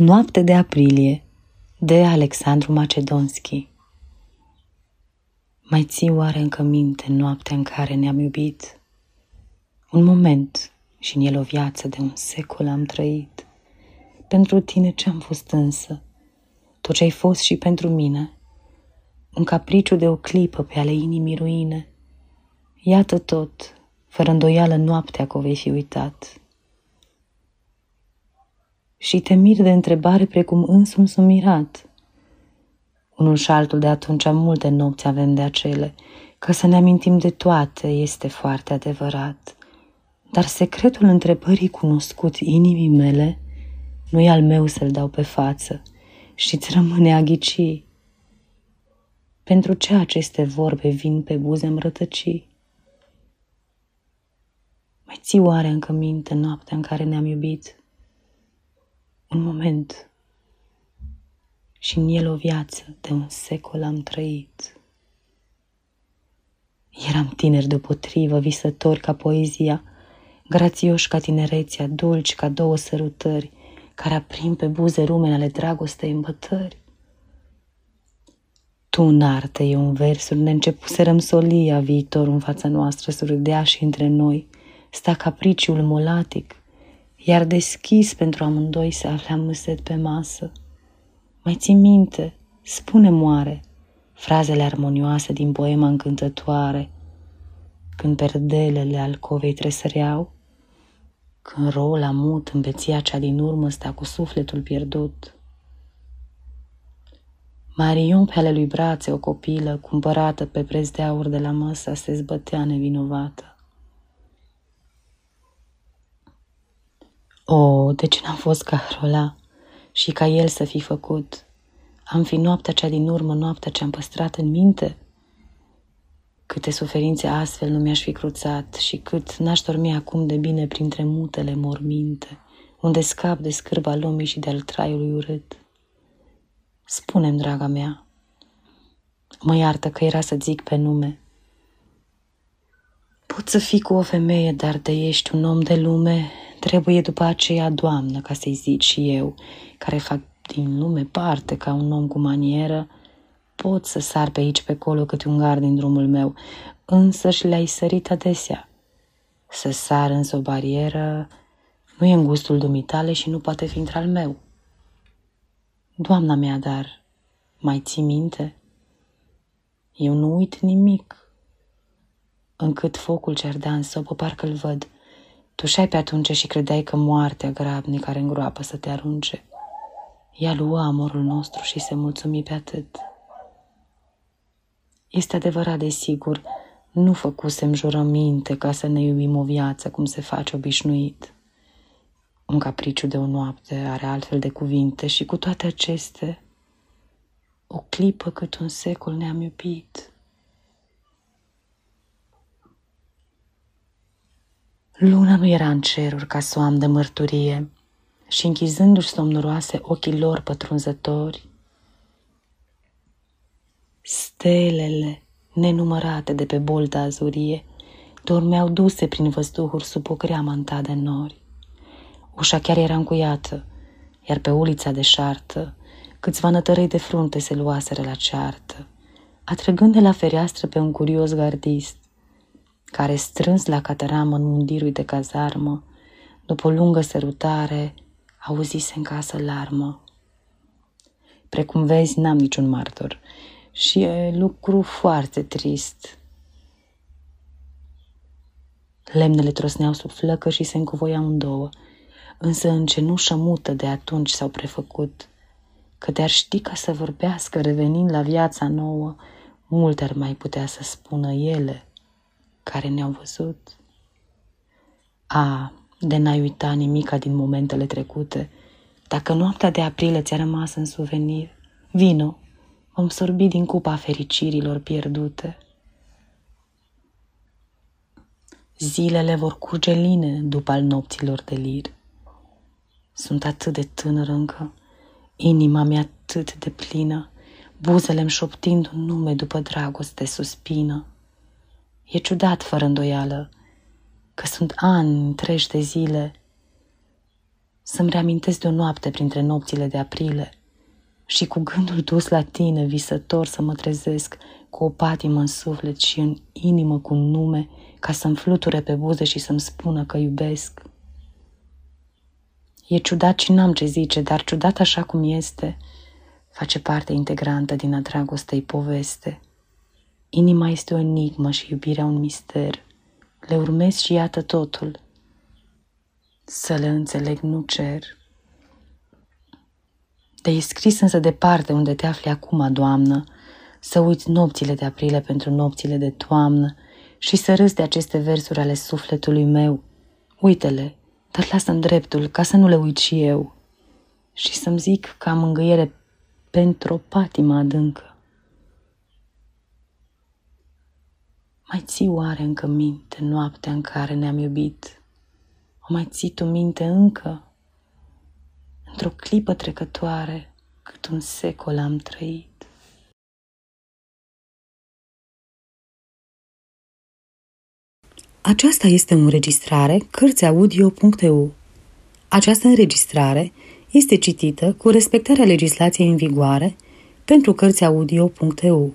Noapte de aprilie de Alexandru Macedonski Mai ții oare încă minte noaptea în care ne-am iubit? Un moment și în el o viață de un secol am trăit. Pentru tine ce-am fost însă? Tot ce ai fost și pentru mine? Un capriciu de o clipă pe ale inimii ruine. Iată tot, fără îndoială noaptea că o vei fi uitat și te mir de întrebare precum însumi sunt mirat. Unul și altul de atunci multe nopți avem de acele, că să ne amintim de toate este foarte adevărat. Dar secretul întrebării cunoscut inimii mele nu e al meu să-l dau pe față și-ți rămâne a ghici. Pentru ce aceste vorbe vin pe buze rătăci? Mai ții oare încă minte noaptea în care ne-am iubit? Un moment și în el o viață de un secol am trăit. Eram tineri deopotrivă, visători ca poezia, grațioși ca tinerețea, dulci ca două sărutări, care aprim pe buze rumene ale dragostei în bătări. Tu în artă, eu în versuri, ne începuserăm solia viitor în fața noastră, surâdea și între noi, sta capriciul molatic, iar deschis pentru amândoi se afla mâset pe masă. Mai ții minte, spune moare, frazele armonioase din poema încântătoare, când perdelele alcovei tresăreau, când rola mut în beția cea din urmă sta cu sufletul pierdut. Marion pe ale lui brațe, o copilă, cumpărată pe preț de aur de la măsa, se zbătea nevinovată. O, de ce n-am fost ca Hrola și ca el să fi făcut? Am fi noaptea cea din urmă, noaptea ce am păstrat în minte? Câte suferințe astfel nu mi-aș fi cruțat și cât n-aș dormi acum de bine printre mutele morminte, unde scap de scârba lumii și de-al traiului urât. Spune-mi, draga mea, mă iartă că era să zic pe nume. Poți să fii cu o femeie, dar de ești un om de lume, Trebuie după aceea, Doamnă, ca să-i zic și eu, care fac din lume parte ca un om cu manieră, pot să sar pe aici pe acolo câte un gard din drumul meu, însă și le-ai sărit adesea. Să sar însă o barieră nu e în gustul dumitale și nu poate fi între al meu. Doamna mea, dar mai ții minte? Eu nu uit nimic. Încât focul ce ardea în sobă, parcă-l văd – Tușai pe atunci și credeai că moartea grabnică care îngroapă să te arunce. Ea luă amorul nostru și se mulțumi pe atât. Este adevărat, desigur, nu făcusem jurăminte ca să ne iubim o viață cum se face obișnuit. Un capriciu de o noapte are altfel de cuvinte și cu toate acestea, o clipă cât un secol ne-am iubit. Luna nu era în ceruri ca să o am de mărturie și închizându-și somnoroase ochii lor pătrunzători, stelele nenumărate de pe bolta azurie dormeau duse prin văzduhuri sub o grea manta de nori. Ușa chiar era încuiată, iar pe ulița de șartă câțiva nătărei de frunte se luaseră la ceartă, atrăgând de la fereastră pe un curios gardist, care strâns la cateramă în mundirul de cazarmă, după o lungă sărutare, auzise în casă larmă. Precum vezi, n-am niciun martor și e lucru foarte trist. Lemnele trosneau sub flăcă și se încuvoiau în două, însă în cenușă mută de atunci s-au prefăcut, că de-ar ști ca să vorbească revenind la viața nouă, multe ar mai putea să spună ele – care ne-au văzut. A, de n-ai uita nimica din momentele trecute, dacă noaptea de aprilie ți-a rămas în suvenir, vino, vom sorbi din cupa fericirilor pierdute. Zilele vor curge line după al nopților de lir. Sunt atât de tânăr încă, inima mea atât de plină, buzele-mi șoptind un nume după dragoste suspină. E ciudat, fără îndoială, că sunt ani întregi de zile Să-mi reamintesc de o noapte printre nopțile de aprile și cu gândul dus la tine, visător, să mă trezesc cu o patimă în suflet și în inimă cu un nume, ca să-mi fluture pe buze și să-mi spună că iubesc. E ciudat și n-am ce zice, dar ciudat așa cum este, face parte integrantă din a dragostei poveste. Inima este o enigmă și iubirea un mister. Le urmez și iată totul. Să le înțeleg nu cer. De e scris însă departe unde te afli acum, Doamnă, să uiți nopțile de aprilie pentru nopțile de toamnă și să râzi de aceste versuri ale sufletului meu. Uite-le, dar lasă-mi dreptul ca să nu le uit și eu și să-mi zic că am mângâiere pentru o patimă adâncă. Mai ții oare încă minte noaptea în care ne-am iubit? O mai ții tu minte încă? Într-o clipă trecătoare, cât un secol am trăit. Aceasta este o înregistrare Cărțiaudio.eu. Această înregistrare este citită cu respectarea legislației în vigoare pentru Cărțiaudio.eu.